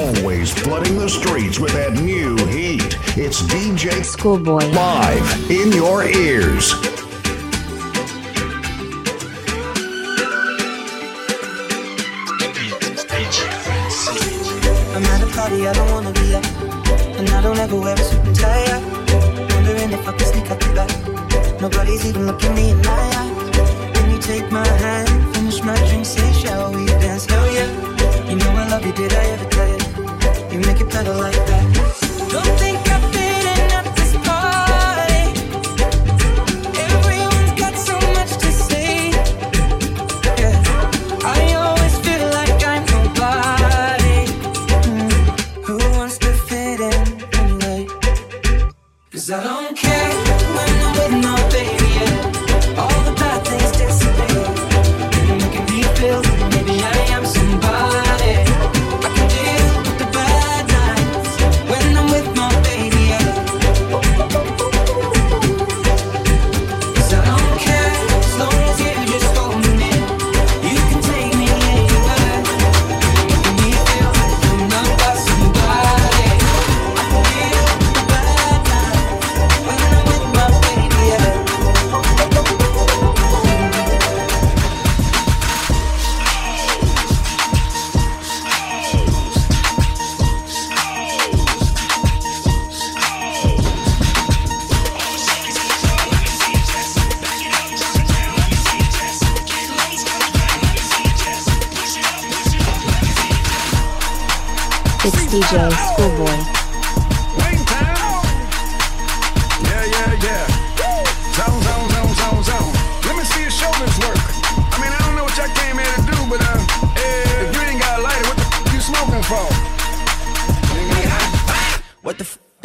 Always flooding the streets with that new heat. It's DJ Schoolboy. Live in your ears. I'm at a party I don't wanna be at, and I don't ever wear a suit and tie. I'm wondering if I can sneak out the back. Nobody's even looking me in my eyes. When you take my hand, finish my drink, say, shall we dance? Hell yeah. You know I love you, did I ever tell you? Make it better like that. Don't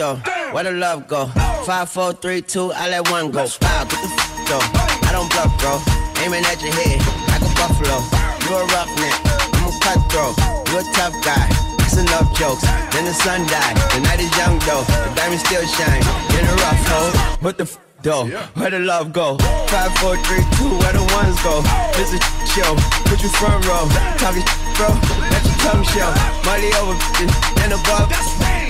though? Where the love go? Five, four, three, two, I let one go. Wow, get the f though. I don't bluff, bro. Aiming at your head like a buffalo. You a roughneck, I'm a cutthroat. You a tough guy. It's enough jokes. Then the sun died. The night is young though. The diamond still shine. In a rough hole. What the f though? Where the love go? Five, four, three, two, where the ones go? This is show. Put you front row. Talking bro. Let your tongue show. Money over and above.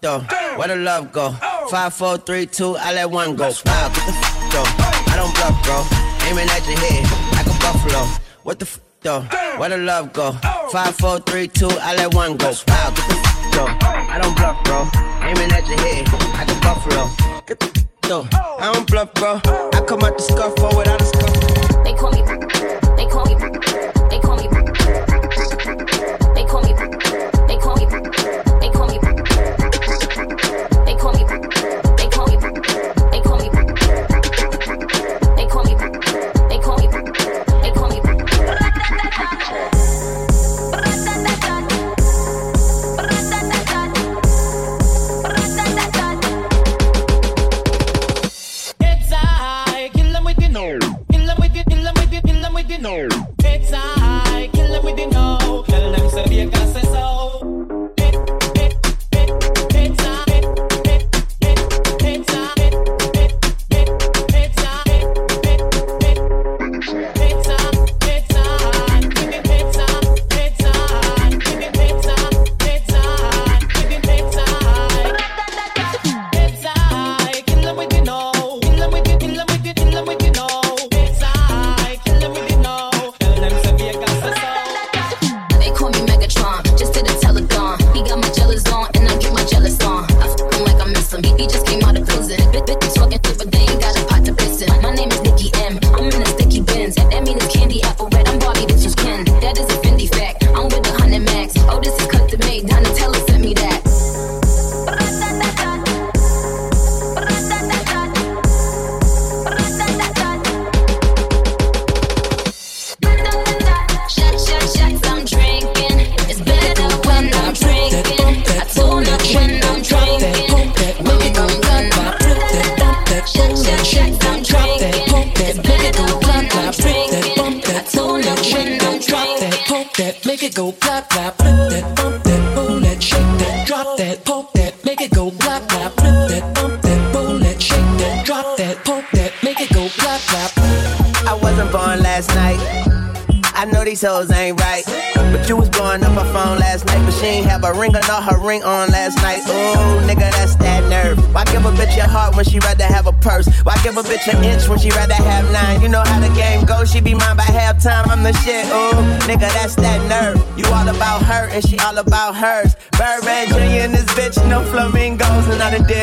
though? Where the love go? Five, four, three, two, I let one go. Wow, get the f- though. I don't bluff, bro. Aiming at your head like a buffalo. What the f- though? Where the love go? Five, four, three, two, I let one go. Wow, get the f- though. I don't bluff, bro. Aiming at your head like a buffalo. Get the f- though. I don't bluff, bro. I come out the scuff for without a scuff. They call me. They call me. They call me.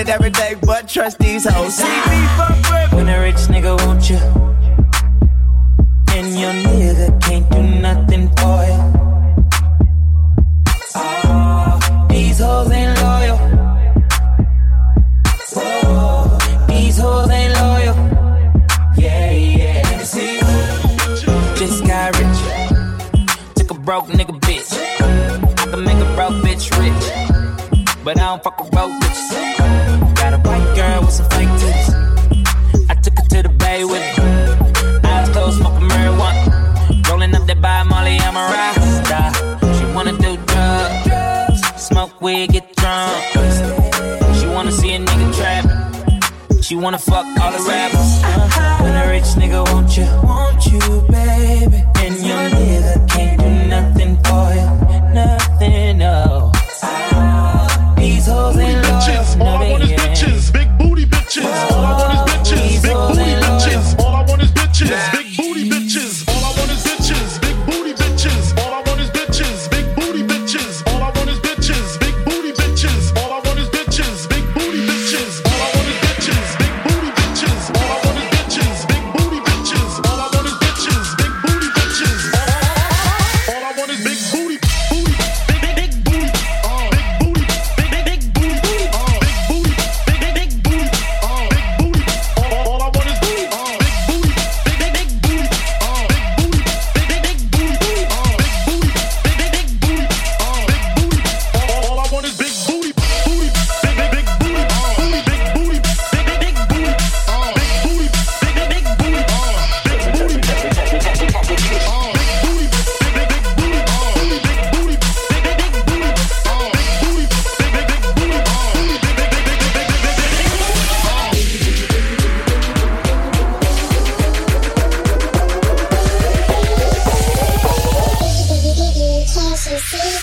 And I done did every day but trust these hoes. See me fuck with When a rich nigga want you, and your nigga can't do nothing for you. Oh, these hoes ain't loyal. Oh, these hoes ain't loyal. Yeah, yeah. Let me see. Just got rich. Took a broke nigga bitch. I can make a broke bitch rich. But I don't fuck with broke bitches. Weed, get drunk. She wanna see a nigga trap. She wanna fuck all the rappers. When a rich nigga want you, want you, baby. There's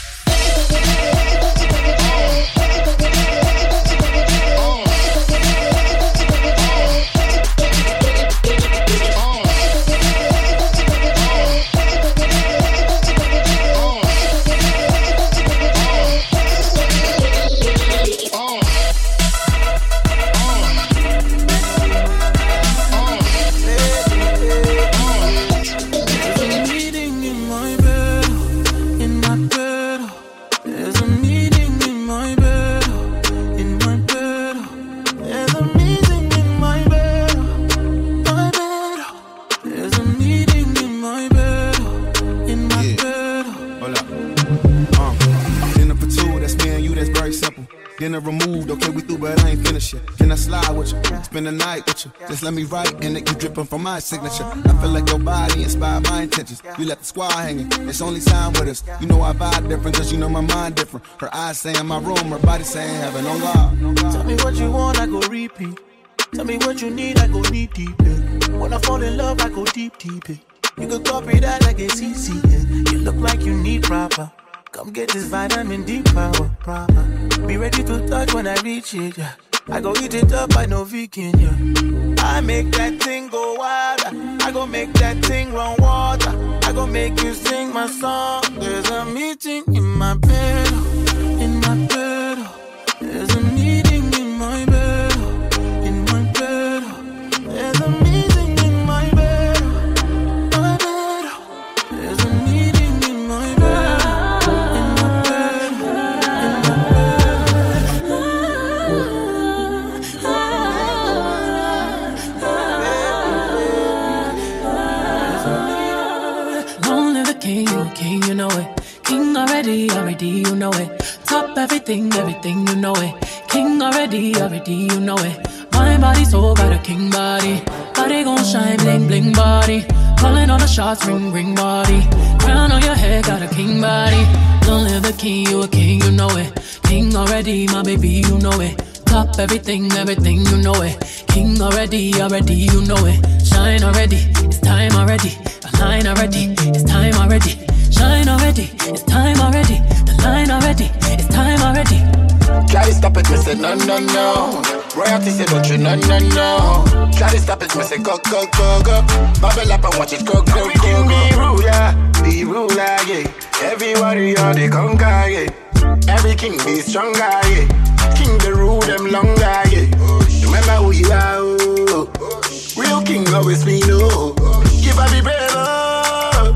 let me write, and it keep dripping from my signature. I feel like your body inspired my intentions. You left the squad hanging, it's only time with us. You know I vibe different, cause you know my mind different. Her eyes saying my room, her body saying heaven on God. Tell me what you want, I go repeat. Tell me what you need, I go need deep. Yeah. When I fall in love, I go deep, deep. Yeah. You can copy that like it's easy. Yeah. You look like you need proper. Come get this vitamin D power, proper. Be ready to touch when I reach it. Yeah. I go eat it up, I know vegan. Yeah. I make that thing go wild. I go make that thing run water. I go make you sing my song. There's a meeting in my bed, Only the king, king, you know it. King already, already, you know it. Top everything, everything, you know it. King already, already, you know it. My body so got a king body. Body gon' shine, bling, bling body. Calling all the shots, ring, ring body. Crown on your head, got a king body. Don't live the king, you a king, you know it. King already, my baby, you know it. Top everything, everything, you know it. King already, already, you know it. Shine already, it's time already. The line already, it's time already. Shine already, it's time already. The line already, it's time already. Try to stop it, me say no, no, no. Royalty say don't you, no, no, no. Try to stop it, me say go, go, go, go. Bubble up and watch it go, go, go, go. Be ruler, be ruler, yeah. Every warrior they conquer, yeah. Every king be stronger, yeah. King the rule them longer, yeah. Remember who you are, oh. Real king always be no. Give a be oh.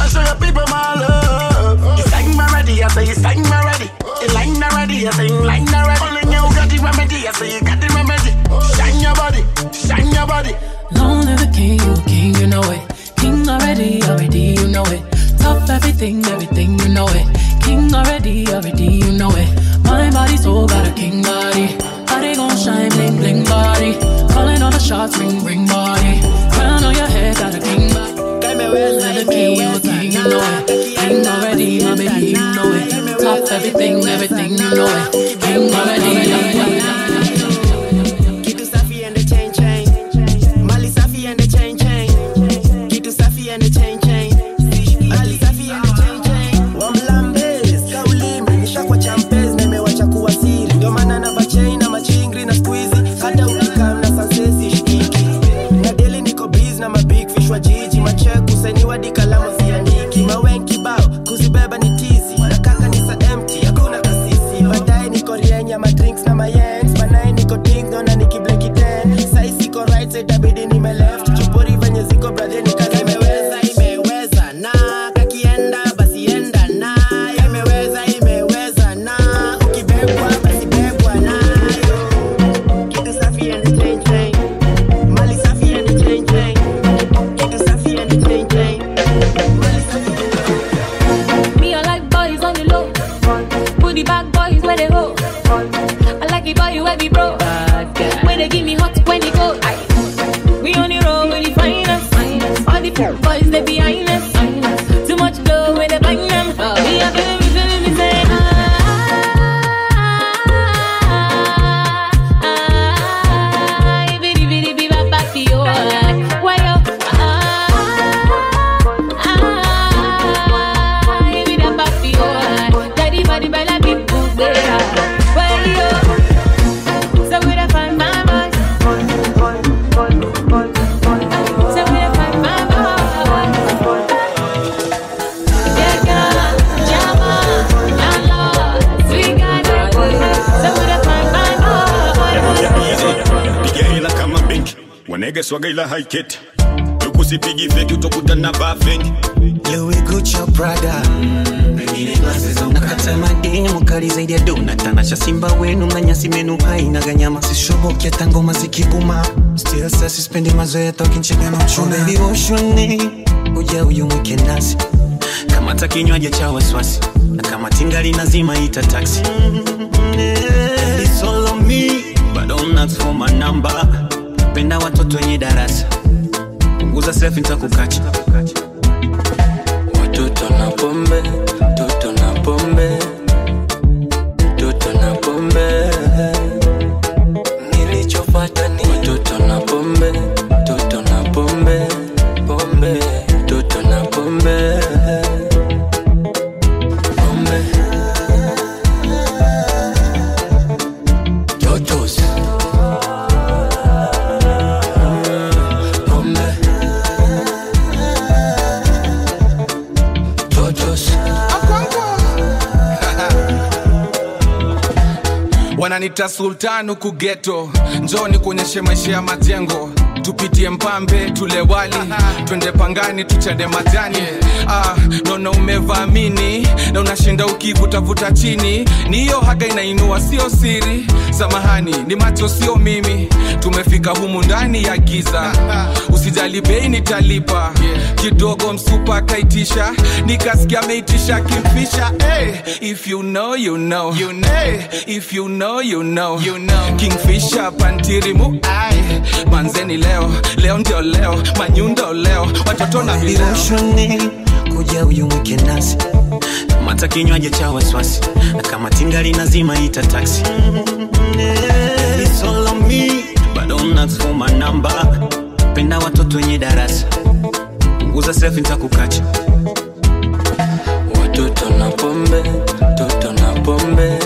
I show your people my love. You sang my ready, I say you sang my ready. You line already, I say you line already. Only you got the remedy, I say you got the remedy. Shine your body, shine your body. Long live the king, you king, you know it. King already, already, you know it. Top everything, everything, you know it. King already, already, you know it. My body, soul got a king body. Body gon' shine, bling, bling body. Calling all the shots, ring, ring body. Crown on your head, got a king body. Long live the king, you king, you know it. King already, my baby, you know it. Top everything, everything, you know it. King already, already. uziandiki mawengi kuzibeba ni swaga ila haiketi ukusipigi feki utokutana vaa fengi Louis Gucci Prada nakata mademu kali zaidi ya dona tanasha simba wenu na nyasi menu haina ganyama sishoboki hata ngoma zikibuma still sasa sispendi mazoea tokinchega na uchuna baby uja uyu mwike nasi kamata kinywaji cha wasiwasi. Na kama tingali nazima ita taxi. It's all on me but don't ask for my number penda watoto wenye darasa. Punguza selfie nitakukacha Watoto na pombe, wananita sultani huku geto njoni kuonyeshe maisha ya majengo tupitie mpambe tule wali. Twende pangani tuchade majani. Ah, naona umevaamini na unashinda ukivutavuta chini. Ni hiyo haga inainua sio siri. Samahani ni macho sio mimi. Tumefika humu ndani ya giza. Usijali bei nitalipa. Kidogo msupa akaitisha nikasikia ameitisha kimfisha hey, if you know, you know. You know. Hey, if you know, you know. You know. kingfisha pantirimu. Ai manzeni leo leo leo ndio leo manyundo leo watoto na vileo kuja uyumuke nasi. Mata kinywaji cha wasiwasi kama tinga nazima ita taksi bado unasoma namba. Penda watoto wenye darasa. Punguza selfi ntakukacha watoto na pombe toto na pombe.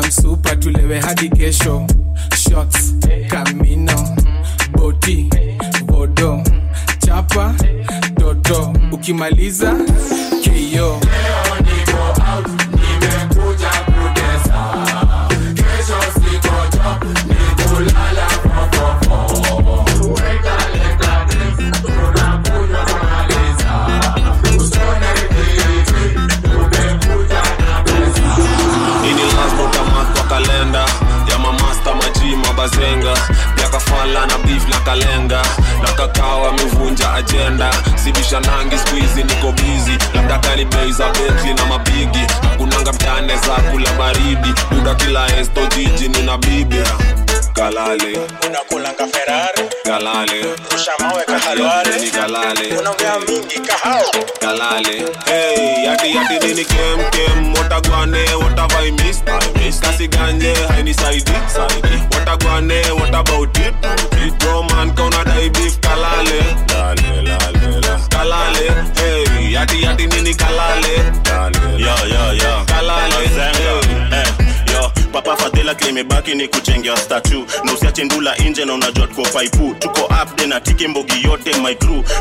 na msupa tulewe hadi kesho. Shots kamino boti bodo chapa toto. Ukimaliza keyo mala na beef la kalenga. Na kakao amevunja ajenda sibisha nangi skuizi niko bizi labda kali bei za betli na mapigi kunanga mtane za kula baridi. Duda kila esto jiji nina bibia kalale. Unakulanga ferari kalale ushamawe kahalware ni kalale unaongea mingi kahao. Kalale hey yati yati nini kem kem. Watagwane watavai miss miss kasi ganje haini saidi saidi watagwane what about it it bro man kauna dai beef kalale lale lale la kalale hey yati yati nini kalale lale yo yo yo papa fadhila klimebaki ni kuchengea statu na usiache ndula nje na unajua tuko faipu. Tuko upde na tiki mbogi yote my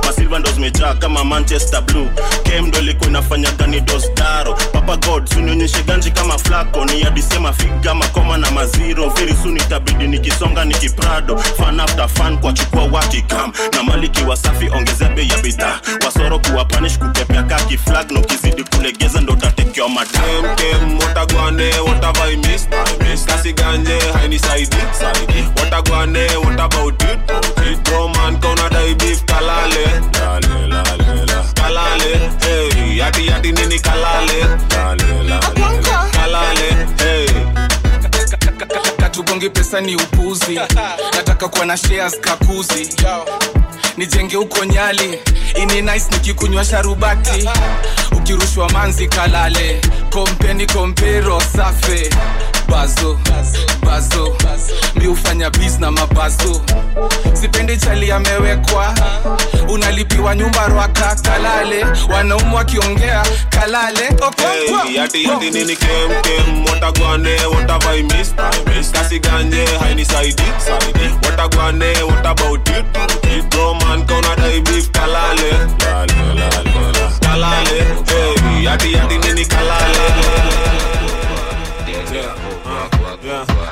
masilva ndo zimejaa kama manchester blue. Kem ndo ilikuwa inafanya gani dostaro papa god sunionyeshe ganji kama flako ni adisema figa makoma na maziro very suni tabidi nikisonga nikiprado. Fan after fan kwa chukua wakikam na maliki wasafi ongezea bei ya bidhaa. Wasoro kuwa punish kukepea kaki flag. Na ukizidi kulegeza ndo utatekewa matam kem miss kasi ganje haini saidi saidi watagwane what about it? It bro man kauna dai beef kalale. Lale lale la kalale hey yati yati nini kalale. Lale lale la kalale hey. Katugongi pesa ni upuzi. Nataka kuwa na shares kakuzi. Nijenge huko nyali. Ini nice nikikunywa sharubati. Ukirushwa manzi kalale. Kompeni kompero safe bazo bazo mi ufanya mabazo. Sipendi chali amewekwa unalipiwa nyumba rwaka kalale. Wanaumu wakiongea kalale. Watagwane watavai mista kasiganje hainisaidi watagwane watabaut roman kaunadai bif kalale. Kalale hey, yati yati nini kalale.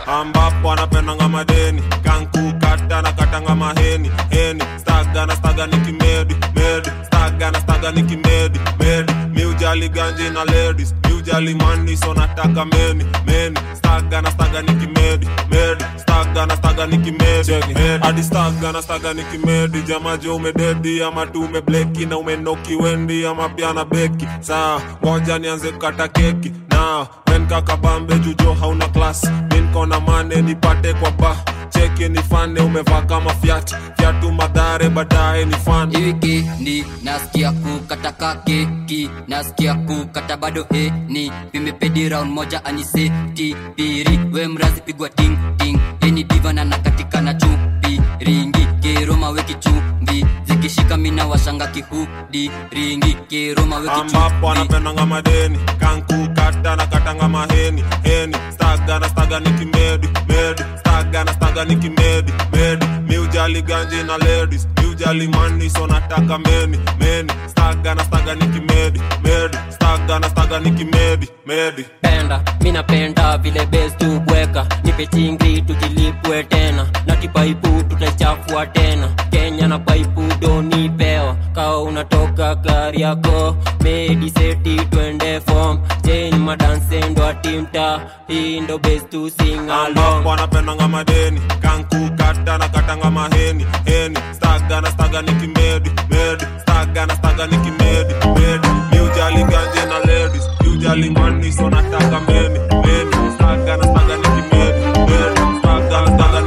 Ambapo anapendanga madeni kankukata na katanga maheni heni staga na staga nikimedi medi staga na staga nikimedi medi. Miujali ganji na ladies miujali mani so nataka meni meni staga na staga nikimedi medi. Staga na staga nikimedi medi. Hadi staga na staga nikimedi jamaje umededi ama tu umebleki na umenoki wendi ama pia na beki. Saa ngoja nianze kata keki. Na wenkakabambe jujo hauna klas minkona mane nipate kwa ba. Cheki nifane umevaa kama fyat fyatu madhare baadaye ni fan wikendi nasikia kukataka keki. Nasikia kukata bado heni vimepedi round moja aniseti piri. We mrazi pigwa ting ting. Eni divana na katikana chupi. Ringi keroma weki chumbi zikishika mina washanga kihudi. Ringi keroma weki ambapo anapendanga madeni. Kankukata na katanga maheni. Heni staga na staga nikimedi medi. Staga na staga nikimedi medi. Miujali ganji na ladies. Miujali mani so nataka meni meni. Staga na staga nikimedi medi staga na staga nikimedi medi penda mi napenda vile bes tubweka nipe chingri tujilipwe tena. Na kipaipu tutachafua tena. Kenya na paipu donipewa kawa unatoka gari yako mediseti twende fom chen madansendo atimta hii ndo bes tu singalong anapendanga madeni. Kankukata na katanga maheni. Heni. Staga na staga nikimedi medi staga na staga nikimedi medi ladies miujali mani so nataka meni meni staga na staga nikimedi medi staga na staga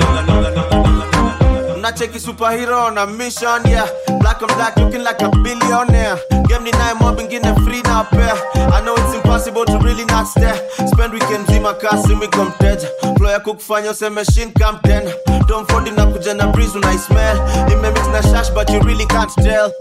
Unacheki superhero na mission yeah. Black and black looking like a billionaire. Game ni naye mob ingine free na pair. I know it's impossible to really not stare. Spend weekend zima kasi wiko mteja. Flow ya kukufanya useme shin come tena Tom Ford inakuja na breeze unai smell. Imemix na shash but you really can't tell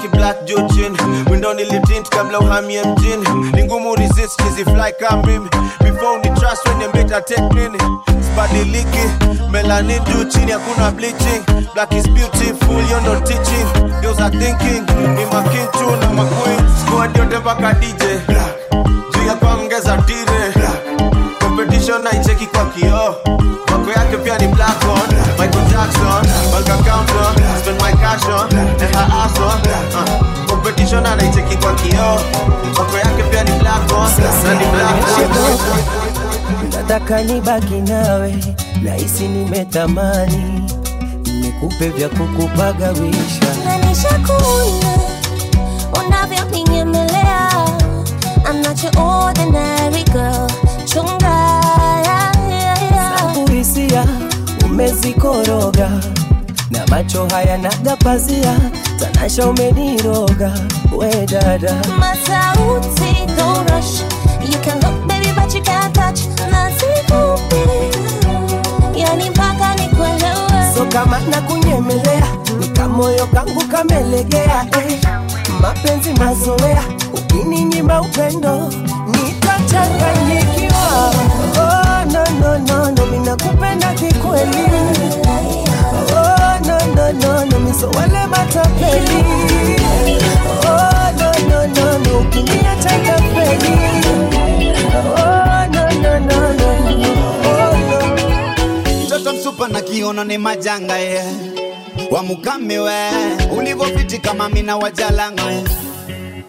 Cheki black chini Window nilitint kabla mjini Ni ngumu resist hizi fly kama mimi Before trust when better take nini Sibadiliki Melanin juu chini hakuna bleaching. Black is beautiful you no teaching Girls are thinking Ni makinchu na maqueen Squad yote mpaka DJ Juu ya kuongeza tire Competition I check naicheki kwa kioo Wako yake pia ni black on. Michael Jackson Bank account on Spend my cash on And her on uh, Competition anaicheki kwa kioo. Wako yake pia ni black one Na ni black one nataka nibaki nawe nahisi nimetamani. Nikupe vya kukupagawisha. Nishakuona unavyoninyemelea I'm not your ordinary girl. Chunga yeah, yeah, umezikoroga na macho haya nagapazia tanasha umeniroga we dada Masauti, don't rush. You can look, baby, but you can't touch. Nasikupi, yani mpaka nikuelewe. so kama nakunyemelea nikamoyo kangu kamelegea eh. mapenzi mazoea ukininyima upendo nitachanganyikiwa oh, no, no, no, no, minakupenda kikweli oh, no, no, no, no, miso wale matapeli oh, no, no, no, no, ukiniacha tapeli oh, oh, mtoto msupa na kiono ni majanga ye wamukame we ulivyofiti kama mina wajalanga we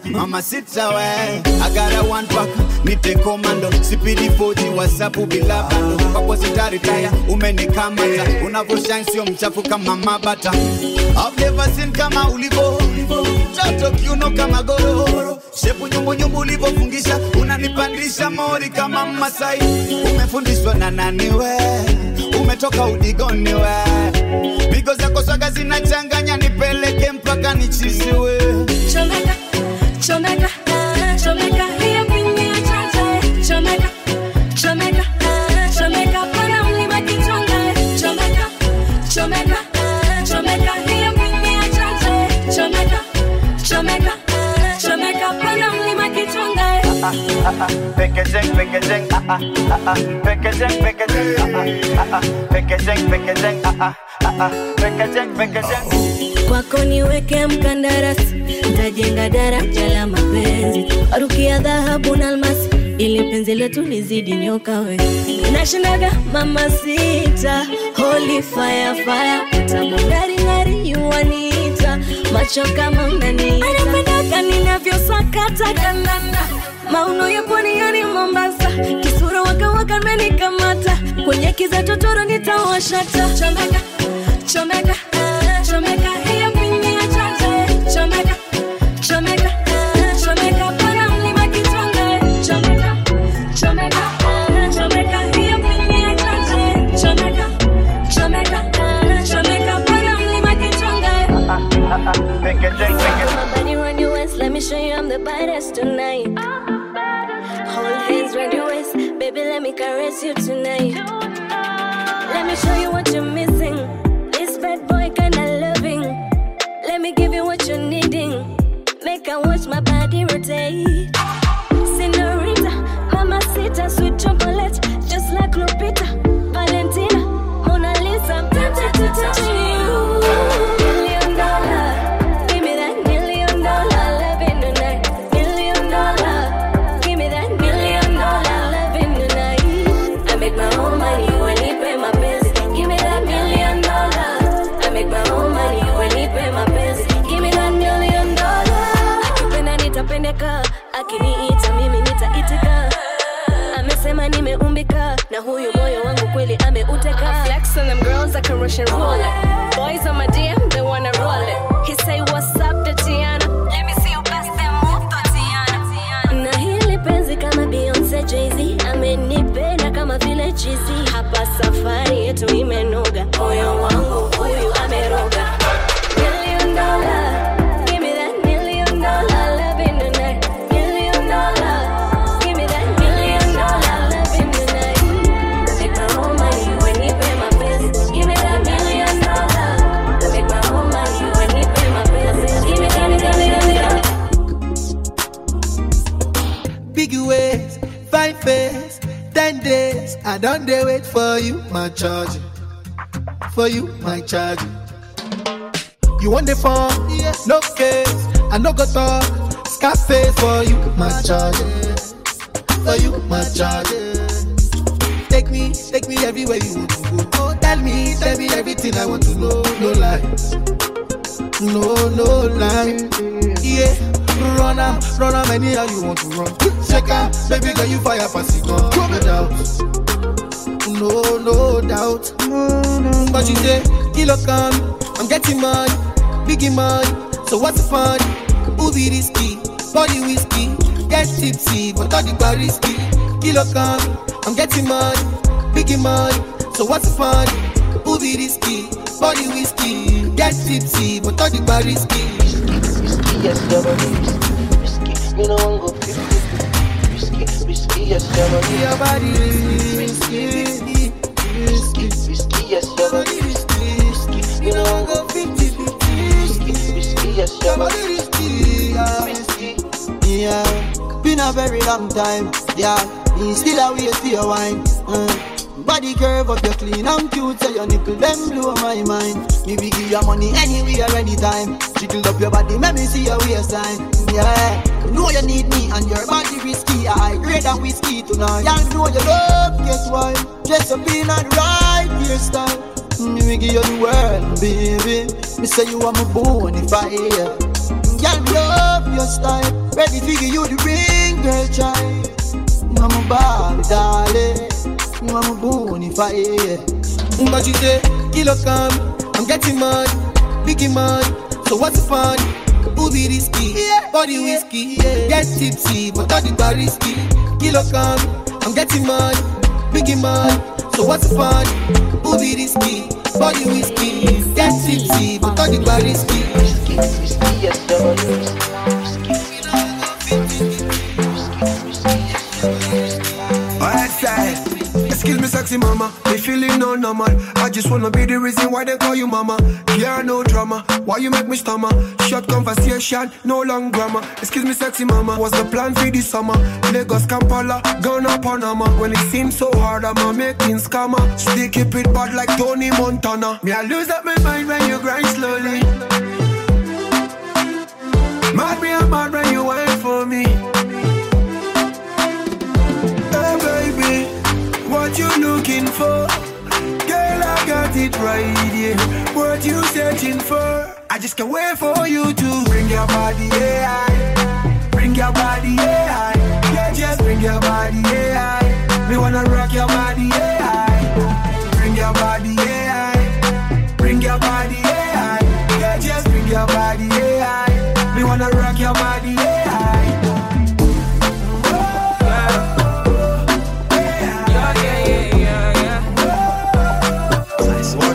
mama sita we agara one pack. Nite commando. Sipidi 40 whatsapp bila bando kwako sitaritaya umenikamata unavoshine sio mchafu kama mabata. I've never seen kama ulivo. Mtoto kiuno kama gororo shepu nyumbunyumbu ulivofungisha unanipandisha mori kama masai. Umefundishwa na nani we? Umetoka udigoni we? Pigo zako swaga zinachanganya nipeleke mpaka nichisiwe Chomeka, chomeka, chomeka, hiyo pini ya chacha. Chomeka, chomeka, chomeka, pana mlima kichonga. Chomeka, chomeka, chomeka, hiyo pini ya chacha. Chomeka, chomeka, chomeka, pana mlima kichonga. Packaging, packaging, ah ah ah ah, packaging, packaging, ah ah ah ah, packaging, packaging, ah ah ah ah, packaging, packaging. Kwako niweke mkandarasi ntajenga daraja la mapenzi. Warukia dhahabu na almasi ili penzi letu lizidi nyoka we. Nashindaga mama sita holy fire fire. Macho kama anapendaga ninavyosakata. Mauno ya mombasa. Kisura wakawaka menikamata. Kwenye kiza totoro nitawashata. Chomeka chomeka chomeka hiyo Packaging, packaging. my body round your waist, let me show you I'm the baddest tonight. Hold hands round your waist, baby, let me caress you tonight. Let me show you what you're missing. This bad boy kinda loving. Let me give you what you're needing. Make I watch my body rotate. Russian roulette. Big ways, fine face, ten days. I don't dare wait for you, my charge. For you, my charge. You want the phone? Yes. No case. I no go talk. Scarface for you, my charge. For you, my charge. Take me, take me everywhere you want to go. Oh, tell me, tell me everything I want to know. No lies. No, no lie. Yeah, run am, run am anyhow you want to run. Check out, baby girl, you fire pass it on. No doubt, no, no doubt. But you say, kilo come, I'm getting money, biggie money. So what's the fun? Who be risky? Body whiskey, get tipsy, but all the bar risky. Kilo come, I'm getting money, biggie money. So what's the fun? Who be risky? Body whiskey, get tipsy, but all the bar risky. Yes, body risky. Me no want go. Risky, risky. Yes, your body risky, risky, risky, risky. Yes, body risky, know I go 50 50 risky, risky. Yes, risky, yeah. been a very long time. Yeah, me still a your wine. Uh. Body curve up, you clean and cute, so your nipple them blow my mind. Me we give you money anywhere, anytime. Jiggle up your body, make me see your waistline. Yeah, know you need me and your body risky. I grade and whiskey tonight. Y'all know you love, guess why? Dress up in and right hairstyle. Mm, me we give you the world, baby. Me say you are my bonfire. Girl, me love your style. Ready to give you the ring, girl, child. You You are my bonfire. But you say, kilo come, I'm getting money, biggie money. So what's the fun? Who be risky? Body whiskey, get tipsy, but all the bar risky. Kilo come, I'm getting money, biggie money. So what's the fun? Who be risky? Body whiskey, get tipsy, but all the bar risky. Risky, risky. Yes, your body sexy mama. Me feeling no normal. I just wanna be the reason why they call you mama. Yeah, no drama. Why you make me stammer? Short conversation, no long grammar. Excuse me, sexy mama. What's the plan for this summer? Lagos, Kampala, Ghana, Panama. When it seems so hard, I'm a making scammer. Still keep it bad like Tony Montana. Me, I lose up my mind when you grind slowly. Mad me, I'm mad for? Girl, I got it right here. What you searching for? I just can't wait for you to bring your body, yeah. Bring your body, yeah. Yeah, just bring your body. Me wanna rock your body, yeah. Bring your body, yeah. Bring your body, yeah. Yeah, just bring your body, yeah. Me wanna rock your body,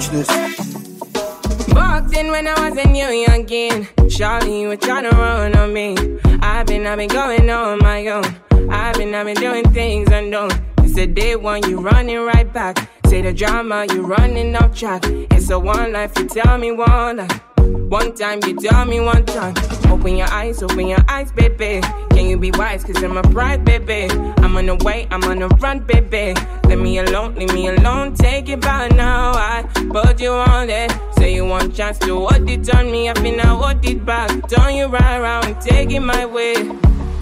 Watch this. Walked in when I was a new youngin. Shawty, you were trying to run on me. I've been, I've been going on my own. I've been, I've been doing things unknown. A day one, you running right back. Say the drama, you running off track. It's a one life, you tell me one life. One time, you tell me one time. Open your eyes, open your eyes, baby. Can you be wise? Cause I'm a bride, baby. I'm on the way, I'm on the run, baby. Leave me alone, leave me alone. Take it back now. I put you on it. Say you want chance to hold it on me. I been I hold it back. Turn you right around, take it my way.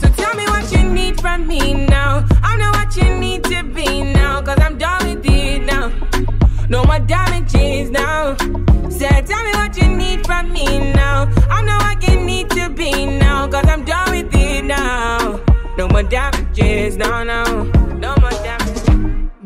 So tell me what you need from me now. I know what you need to be now. Cause I'm done with it now. No more damages now. Say, tell me what you need from me now. I know what you need to be now. Cause I'm done with it now. No more damages, no, no. No more damages.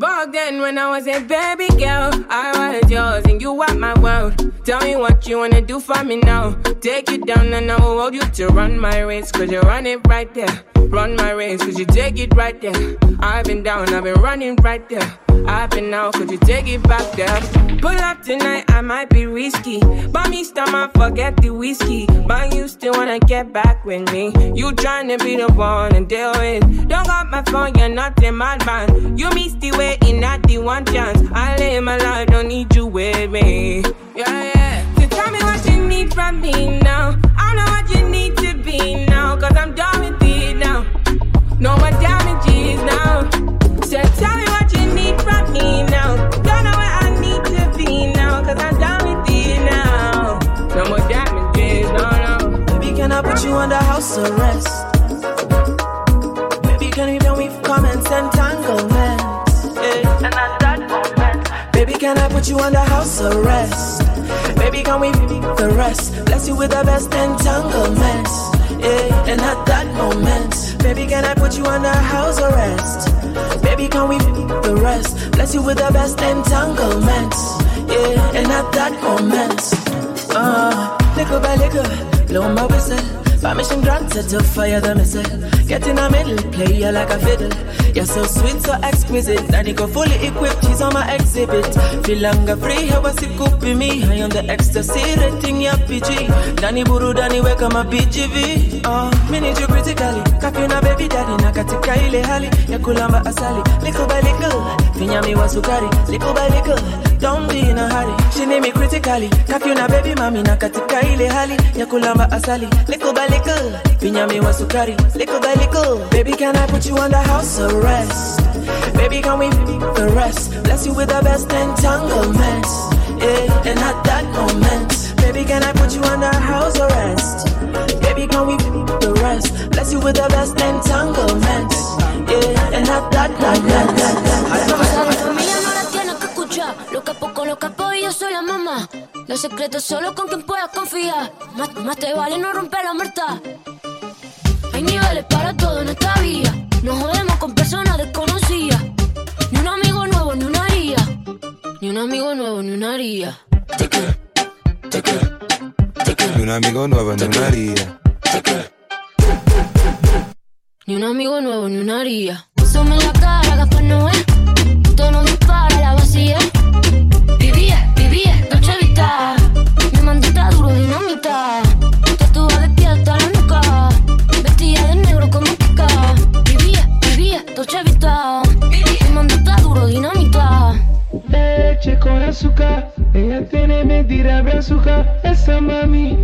Back then, when I was a baby girl, I was yours and you were my world. Tell me what you wanna do for me now. Take you down and I will hold you to run my race. Cause you run it right there. Run my race, cause you take it right there. I've been down, I've been running right there. I've been out, could you take it back there? Pull up tonight, I might be risky. But me stomach, forget the whiskey. But you still wanna get back with me. You tryna be the one and deal with. Don't got my phone, you're not in my man. You missed the way in at the one chance. I live my life, don't need you with me. Yeah, yeah. So tell me what you need from me now. I know what you need to be now. Cause I'm done with it now. No more damages now. So tell me what you need from me now. Don't know where I need to be now. Cause I'm done with it now. No more damages, no, no. Baby, can I put you under house arrest? Baby, can you tell me comments and entanglements? Can I put you under house arrest? Baby, can we the rest? Bless you with the best entanglements. Yeah. And at that moment, baby, can I put you under house arrest? Baby, can we the rest? Bless you with the best entanglements. Yeah. And at that moment, uh, little by little. blow my whistle. Permission granted to fire the missile. Get in the middle, play you like a fiddle. You're so sweet, so exquisite. Danny go fully equipped, she's on my exhibit. Feel longer free, how was it could me? High on the ecstasy, rating ya PG. Danny Buru, Danny up my BGV. Oh, me need you critically. Kafi na baby daddy, na katika ile hali ya kulamba asali. Little by little, finya mi wa sukari. Little by little, don't be in a hurry. She need me critically. Kafi na baby mami, na katika ile hali ya kulamba asali. Little by little, wa sukari. Little by little, baby can I put you under house arrest? Baby can we the rest? Bless you with the best entanglements. Yeah, and at that moment, baby can I put you under house arrest? Baby can we the rest? Bless you with the best entanglements. Yeah, and at that, that, Lo capo con lo capo y yo soy la mamá. Los secretos solo con quien puedas confiar. Más, más te vale no romper la muerta. Hay niveles para todo en esta vía. No jodemos con personas desconocidas. Ni un amigo nuevo, ni una haría. Ni un amigo nuevo, ni una haría. Ni un amigo nuevo, ni una haría. Ni un amigo nuevo, ni una haría. Sume la cara, Gaspar Tono dispara, la vacía. Vivía, vivía, noche vista. Mi mandita duro, dinamita. Tatuada de pie hasta la nuca. Vestida de negro como pica. Vivía, vivía, noche vista. Mi mandita duro, dinamita. Leche con azúcar, ella tiene mentira azúcar. Esa mami.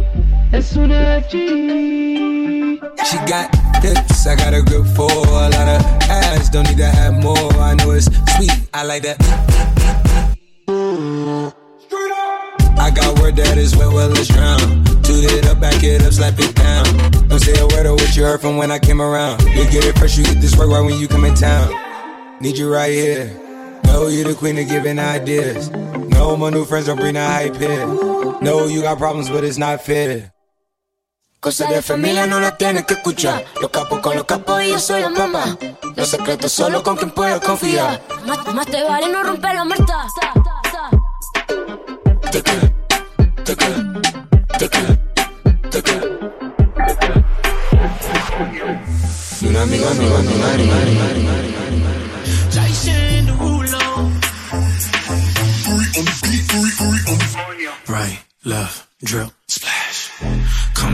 She got hips, I got a grip for a lot of ass. Don't need to have more. I know it's sweet, I like that. I got word that is wet, well, let's drown. Toot it up, back it up, slap it down. Don't say a word of what you heard from when I came around. You get it fresh, you get this work right when you come in town. Need you right here. Know you the queen of giving ideas. No, my new friends don't bring the hype here. No, you got problems, but it's not fair. Cosa de familia no la tienes que escuchar. Los capos con los capos y yo soy la mamá. Los secretos solo con quien puedas confiar. Más, más te vale no romper la muerta. Una. Jason. Right, left, drip, splash.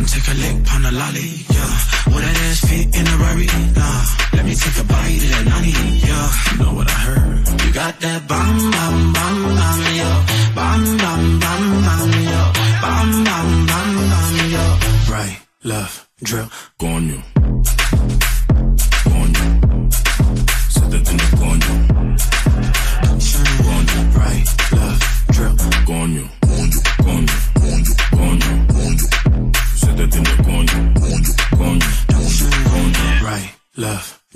Come take a lick, on the lolly, yeah. Will that ass fit in a Rari? Nah. Let me take a bite of that nani, yeah. You know what I heard? You got that bam, bam, bam, bam, yo. Bam, bam, bam, bam, yo. Bam, bam, bam, bam, yo. Right, left, drip, go on you. Go on you. Set that thing up, go on you.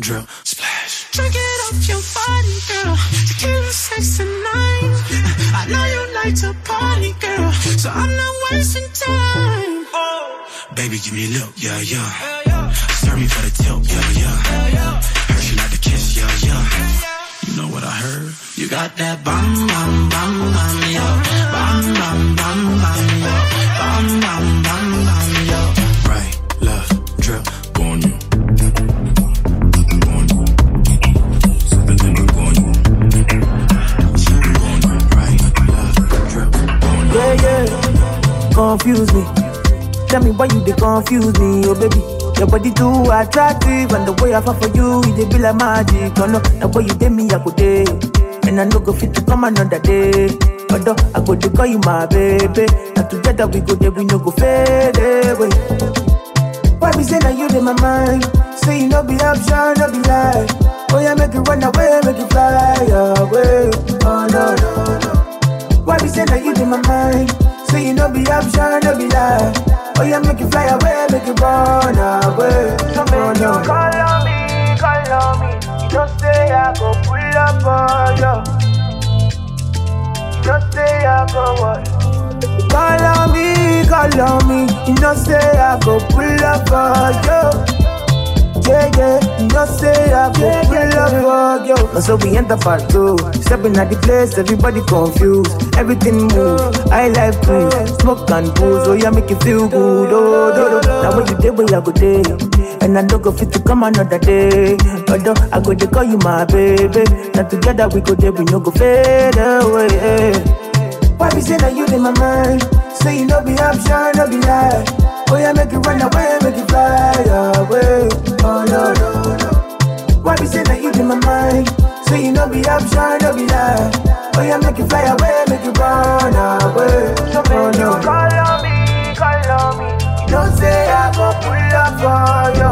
Drip, splash. Drink it off your body, girl. Tequila, sex, and nine. I know you like to party, girl. So I'm not wasting time. Oh. Baby, give me a look, yeah, yeah. Serve me for the tilt, yeah, yeah. Heard she like to kiss, yeah, yeah. You know what I heard? You got that bam, bam, bam, bam, yo. Bam, bam, bam, bam, yo. Bam, bam, Confuse me. Tell me why you they confuse me, oh baby. Your body too attractive, and the way I fall for you, it dey be like magic. Oh no, the way you take me, I go day, and I no go fit to come another day. Although I go to call you my baby, and together we go there, we no go fade away. Why be say that you in my mind? Say you no be option, no be lie. Oh yeah, make it run away, make it fly away. Oh no no no. Why be say that you in my mind? Say you no be option, no be lie. Oh yeah, make it fly away, make it run away. So no. call on me, call on me. You don't say I go pull up on you. You don't say I go what? Call on me, call on me. You don't say I go pull up on you. Yeah, yeah, you say I go pull up on dog, yo. Now so we enter part two. Stepping at the place, everybody confused. Everything move. I like cruise, smoke and booze. Oh yeah, make you feel good. Oh, do, do. Now when you day, where I go day. And I don't go fit to come another day. Although I go to call you my baby. Now together we go there, we no go fade away. Why be say that you in my mind? Say you no be option, no be lie. Oh yeah, make you run away, make you fly away. Oh no no no. Why be say that you in my mind? Say you no be option, no be lie. Oh yeah, make you fly away, make you run away. So oh, no. you call on me, call on me. You don't say I go pull up for you.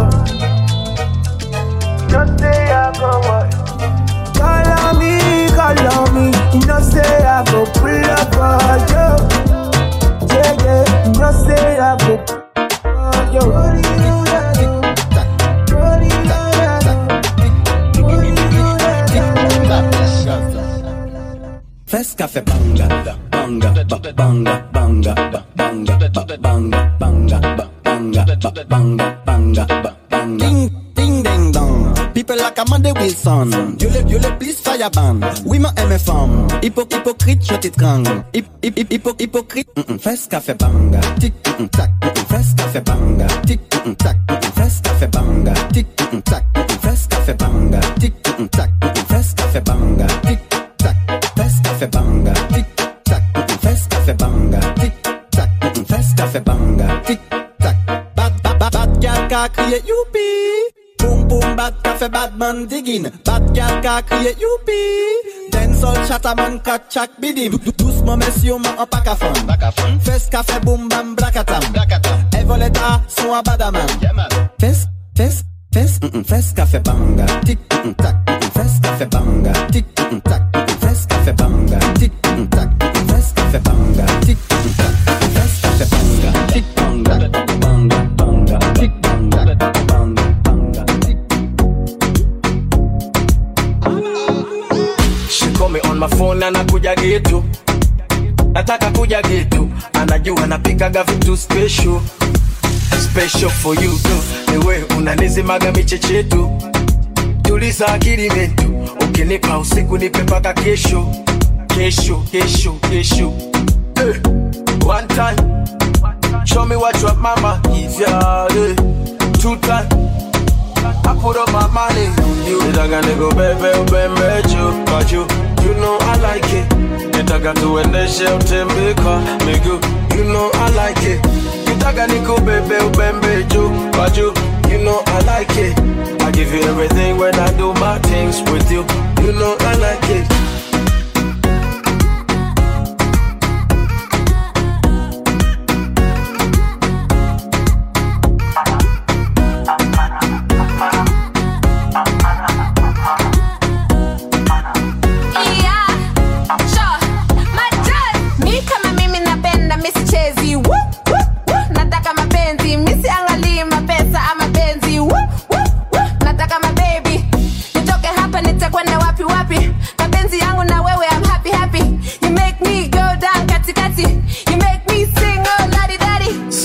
Don't say I go what? Call on me, call on me. You know say I go pull up for you. Yeah, yeah. You know say I go for fesses qu'a fait banga, banga, banga, banga, banga, banga, banga, banga, banga, banga, banga, ding, ding, ding, dong. People like Amanda Wilson, you le, you le please fire ban. Oui ma aime femme, Hypo, hypocrite je t'étrangle. Hip, hip, hip, hip, hypocrite. Fesses qu'a fait banga, tic, tac, fesses qu'a fait banga, tic, tac, fesses qu'a fait banga, tic, tac, fesses qu'a fait banga, tic, tac, fesses qu'a fait banga. Café banga. Tic, tac, -mm. Café banga. Tic, tac, -mm. Café banga. Tic, tac. Bad, bad, bad, bad gal ka crier youpi. Boom, boom, bad café, bad man digging. Bad gal ka crier youpi. Dancehall chataman kat chak bidim. Dou- dou- Doucement messieurs, man en pack à fond. Fes café, boom, bam, blakatam. Evoleta, son à badaman. Fes, fes, mm, mm, fes café banga. tik mm, mm, tak, mm, mm, fes café banga. tik mm, mm, tak, mm, mm, fes café banga. tik mm, mm, tak, mm, mm, fes café banga. tik mm, mm, tak, mm, mm, fes café banga. tik banga, banga, banga. tik banga, banga, banga. She call me on my phone na nakuja getu nataka kuja getu anajua napikaga vitu special special for you too. Ewe unanizimaga michechetu tuliza akili metu ukinipa usiku nipe mpaka kesho kesho kesho kesho eh, one time show me what your mama give ya eh, two time I put up my money on you. Nitaka nikubebe ubembe juu kwa juu. You know I like it. Nitaka tuendeshe utembe kwa miguu. You know I like it. Nitaka nikubebe ubembe juu kwa. You know I like it. I give you everything when I do my things with you. You know I like it.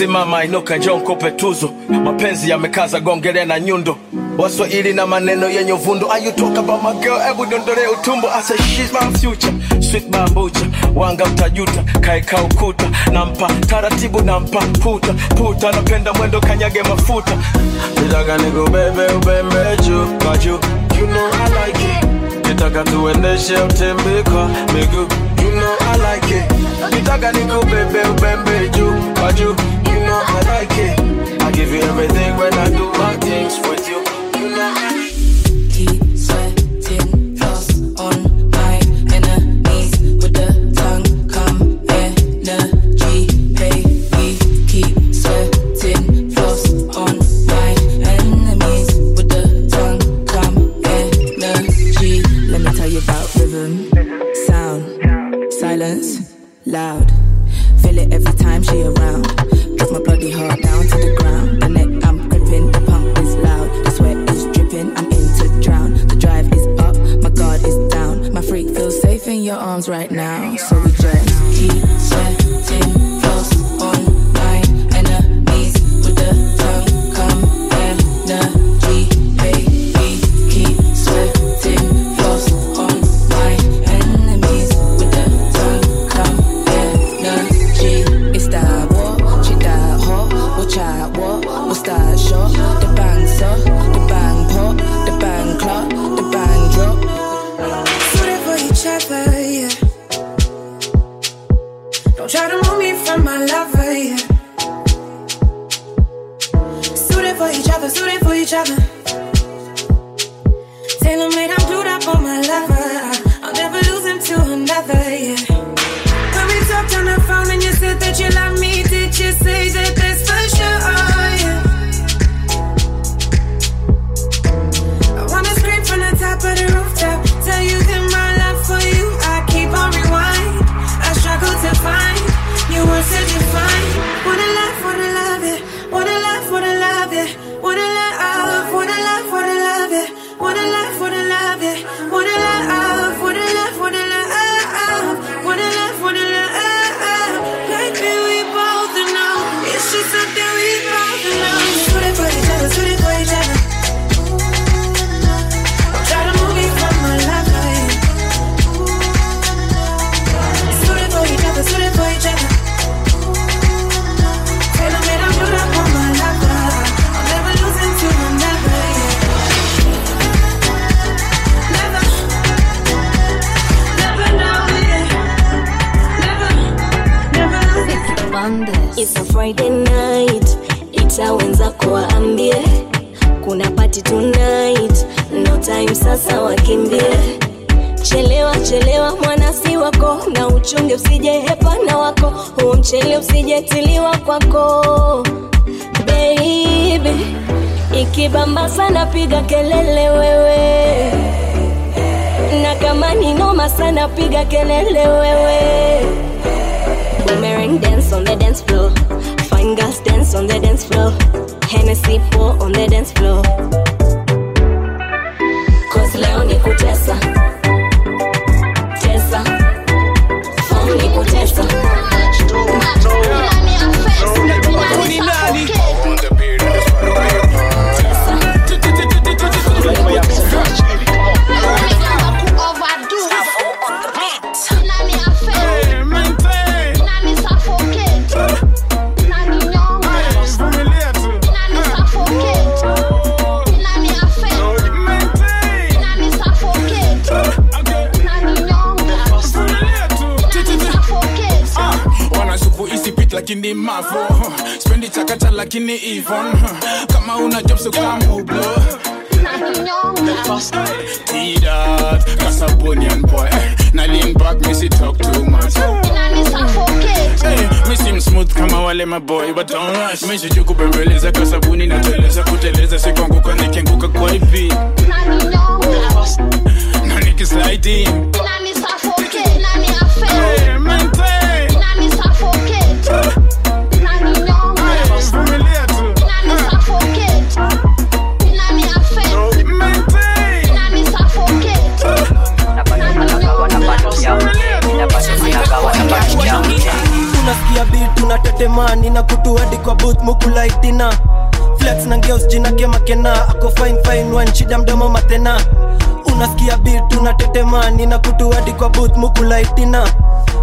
Simama inuka njoo nikupe tuzo. Mapenzi yamekaza gongele na nyundo. Waswahili na maneno yenye uvundo. Hebu dondole utumbo. I wanga utajuta. Kaeka ukuta. Nampa. Taratibu nampa. Puta. Puta. Napenda mwendo kanyage mafuta. Nitaka ubembe juu kwa juu. You know like it. Tuendeshe utembe miguu. You know like it. Ubembe juu kwa juu I like it. I give you everything when I do my things with you. Sweating, close, on mine, enemies with the tongue, come, enough G sweating, close, on line Enemies with the tongue, come, enji Let me tell you like each. Sasa wakimbie. Chelewa chelewa mwana si wako, na uchunge usije hepa na wako, huu mchele usijetiliwa kwako baby. Ikibamba sana piga kelele wewe, na kama ni noma sana piga kelele wewe. Boomerang dance on the dance floor. Fine girls dance on the dance floor. Hennessy pour on the dance floor. escute essa. Lakini even kama una job so kamublo Tidat, Casabonian boy. Na lean back, me see talk too much. Hey, seem smooth kama wale maboy But don't rush, me sijui kubembeleza na teleza kuteleza Sikuanguka nikianguka kwa ipi Na nikislide unatetema nina kutu hadi kwa booth mukula flex na ngeus jina kema kena. Ako fine fine one shida mdomo matena. Unasikia beat unatetema nina kutu kwa booth mukula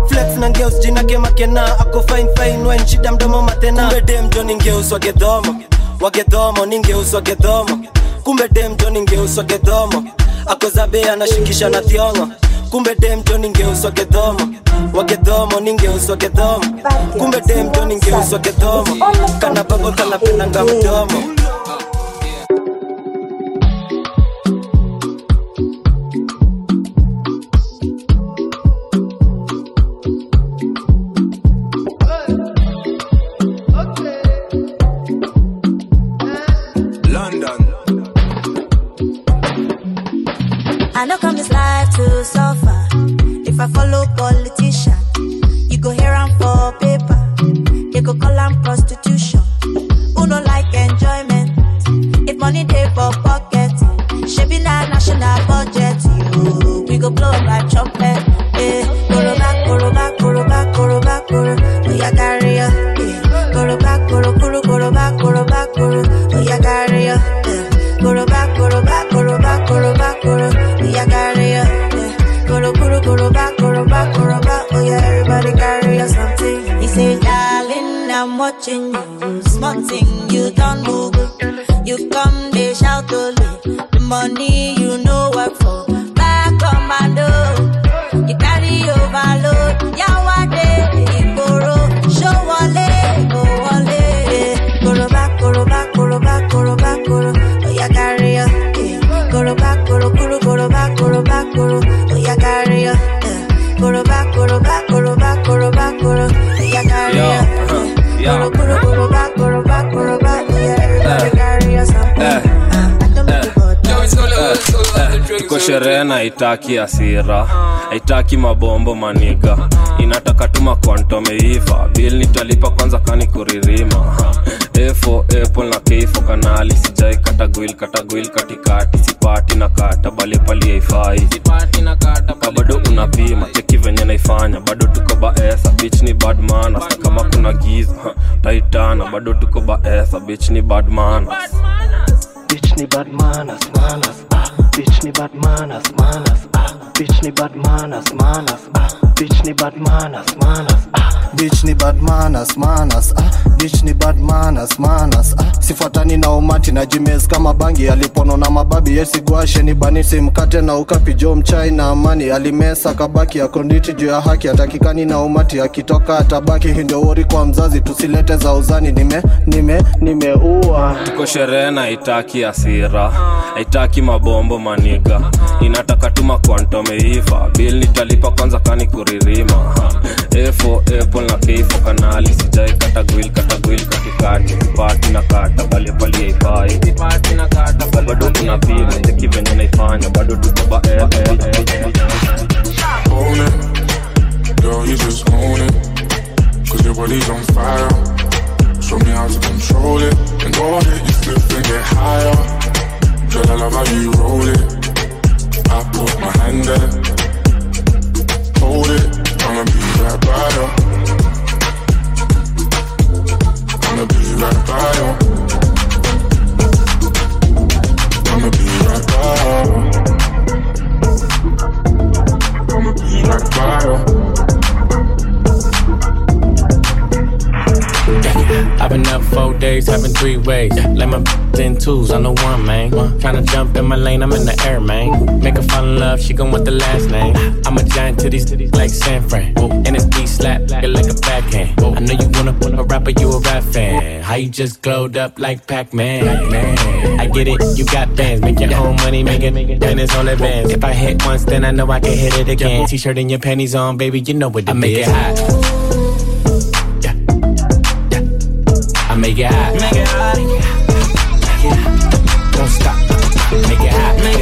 flex na ngeus jina kema kena. Ako fine fine one shida mdomo matena. Kumbe dem jo ningeus wagedomo wagedomo ningeus wagedomo kumbe dem jo ningeus wagedomo ako zabe anashikisha na thiongo. Kumbe dem jo ningeus wagedomo wagedhomo ningeuswa kedhomo kumbe demjo ningeuswa kedhomo kana bango kanapendanga mdomo haitaki asira haitaki mabombo maniga. Inataka tuma kwantomeiva bil nitalipa kwanza kani kuririma. Efo apple na keifo kanali. Sijai katagwil katagwil katikati. Sipati na kata bali pali haifai. Bado unapima cheki venye naifanya. Bado tuko baesa bich ni badmana sa kama kuna giza taitana bado tuko baesa bich ni badmana Bitch ni bad manners, manners, manners, ah. Bitch ni bad manners, manners, ah. Bitch ni bad manners, manners, ah. Bitch ni bad manners, ah. bitch ni bad manners, ah. sifuatani na umati na jimes kama bangi alipono na mababi yesigwashe ni banisi mkate na ukapi jo mchai na amani. Alimesa kabaki akonditi juu ya haki. Atakikani na umati akitoka atabaki. Wori kwa mzazi tusilete za uzani. Nime nime nimeua tuko sherehe na itaki asira haitaki mabombo maniga. Inataka tuma kwantomeiva bil nitalipa kwanza kani kuririma. Efo apple na keifo kanali sijai katagwil katagwil katikati pati na kata bali pali haifai Ka bado tunapima cheki venye naifanya bado tuko ba eh, eh, eh, eh. Own it, girl, you just own it. Cause your body's on fire. Show me how to control it. And go ahead, you slip and get higher. Girl, I love how you roll it. I put my hand there. Hold it, I'ma be right by you. I'ma be right by you. I'ma be right by you. I'ma be right by you. I've been up four days, having three ways. Let my in twos, I'm the one, man. Tryna jump in my lane, I'm in the air, man. Make her fall in love, she gon' want the last name. I'm a giant to these titties like San Fran. And it's beat slap, it like a backhand. I know you wanna put a rapper, you a rap fan. How you just glowed up like Pac-Man? I get it, you got bands, make your own money, make it, then it's all advance. If I hit once, then I know I can hit it again. T-shirt and your panties on, baby, you know what it I make it hot. Make it hot. Make it hot. Don't stop. Make it hot. Make it hot.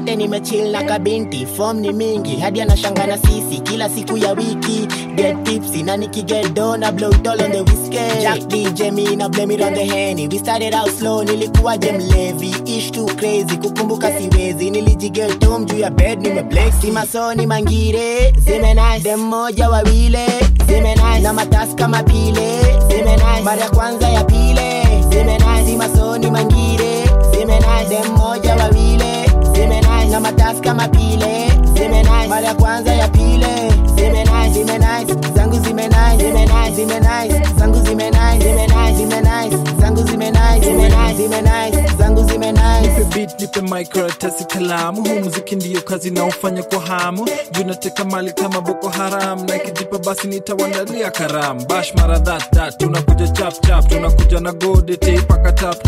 Hadi nimechil na kabinti fom ni mingi hadi anashanga na sisi kila siku ya wiki. Get na nikiget do na blow me na blame it nilikuwa je mlevi ish too crazy kukumbuka siwezi. Nilijigetom juu ya bed nimeblex si masoni mangire zimenai dem moja wawile zimenai na matasi kama pile mara ya kwanza ya pile zimenai si masoni mangire zimenai dem moja wawile na matasi kama mara ya kwanza ya pile. Nipe beat nipe micro kalamu. Huu muziki ndiyo kazi naofanya kwa hamu. Juu nateka mali kama boko haram. Na ikijipa basi nitawandalia karam bash mara dhatat tunakuja chapchap tunakuja na gold eti paka tap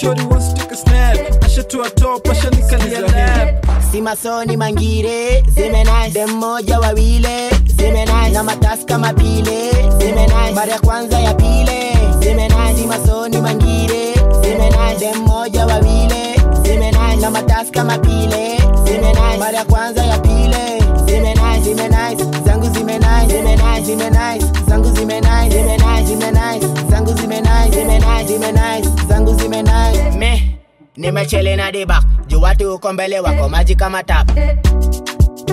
shori wants to take a snap ashatua top ashanikalia lap si masoni mangire zimenai dem moja wawile zimenai na matasi kama pile zimenai mara kwanza ya pile zimenai si masoni mangire zimenai dem moja wawile zimenai na matasi kama pile zimenai mara kwanza ya pile zimenai zimenai zangu zimenai zimenai zimenai zangu zimenai zimenai zimenai zangu zimenai zimenai zimenai zangu zimenai me nimechele na dibak juu watu uko mbele wako maji kama tap.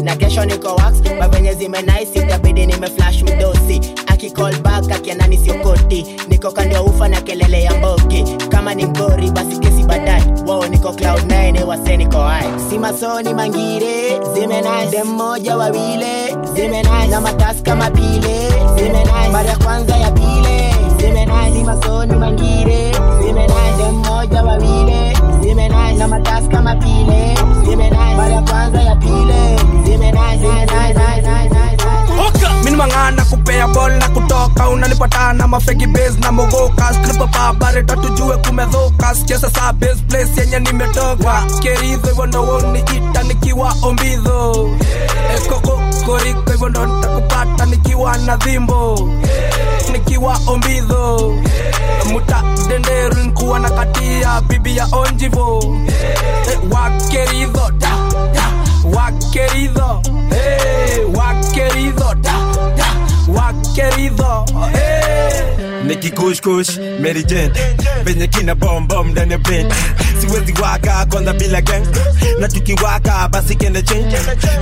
Na kesho niko wax mavenye zimenaisi itabidi nimeflash mdosi. Akicall back akianani siokoti niko kando ufa na kelele ya mboki. Kama ni mgori basi kesi baadaye wao niko cloud 9 wase niko hai si masoni mangire zimenai dem moja wawile zimenai na matasi kama pile zimenai mara ya kwanza ya pile zimenai si masoni mangire zimenai dem moja wawile zimenai na matasi kama pile zimenai mara kwanza ya pile zimenai zimenai nai nai nai minimang'ana kupea bol na kutoka unanipatana mafegi bas na mogoka skripapabare tujue kumedhoka sicheza saa base place yenye nimetoka. Kerizo hivyo woniita nikiwa ombidho ekoko koriko hivyo nikiwa na dhimbo nikiwa ombidho muta denderu nkuwa na katia bibi ya onjivo guac querido, eh, guac querido, da, da, guac querido, eh. Da, kush kush Mary Jane venye kina bombom ndani ya brain siwezi waka kwanza bila gang. Na tukiwaka basi kende change.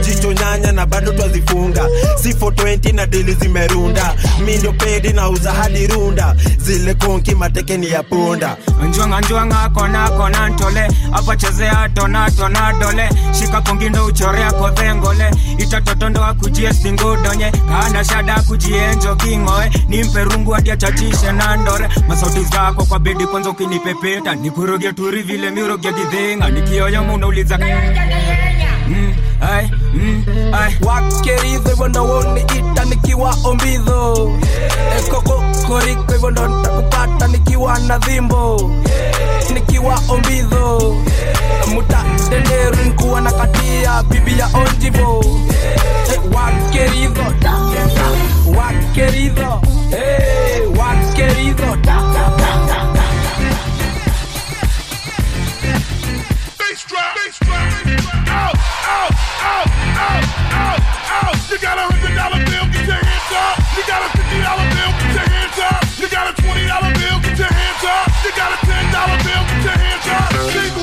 Jicho nyanya na bado twazifunga. C420 na dili zimerunda. Mi ndio pedi na uza hadi runda. Zile konki matekeni ya punda. Njwanga njwanga kona kona ntole. Apa chezea tona tona dole. Shika kongi ndo uchorea kodhengole itatotondo akujie singodonye. Kana shada kujienjo kingoe. Nimpe rungu hadi achachishe na ndore masauti zako kwa bedi kwanza ukinipepeta nikuroge turi vile miroge gidhinga nikioyo munauliza mm, ai, mm, ai. wakeridho hivyo ndo nikiwa ombidho ekokokoriko hivyo ndo nitakupata nikiwa na dhimbo nikiwa ombidho mutatenderu nkuwa na katia bibi ya onjivo wakeridho wakeridho hey, a ten dollar bill, get your hands up.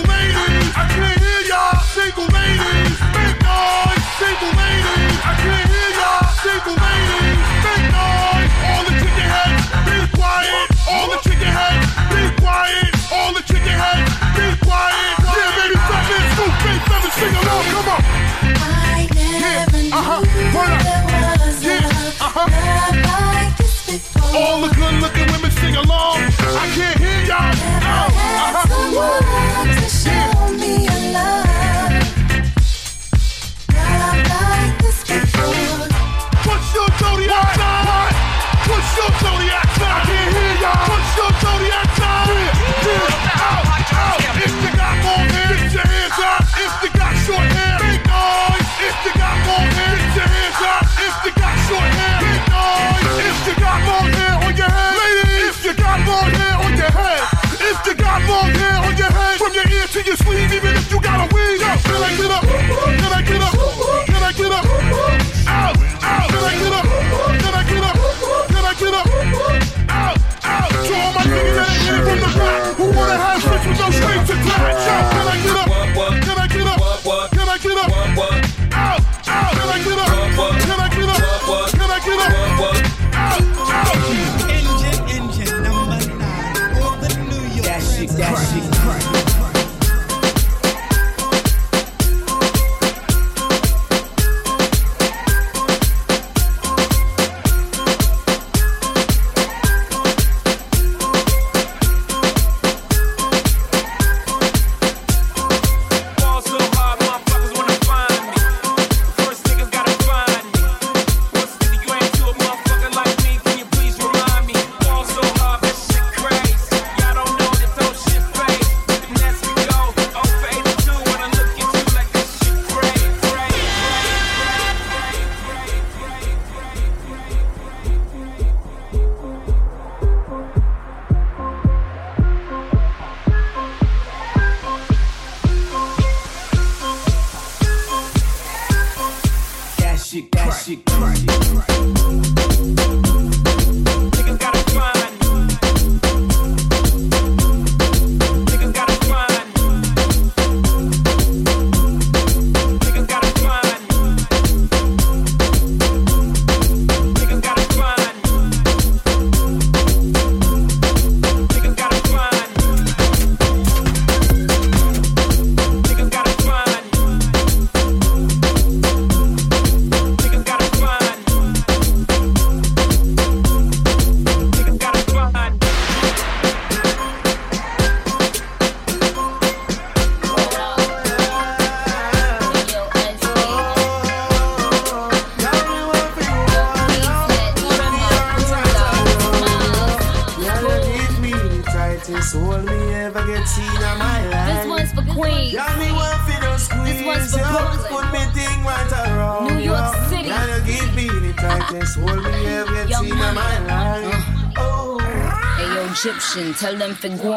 tell them to go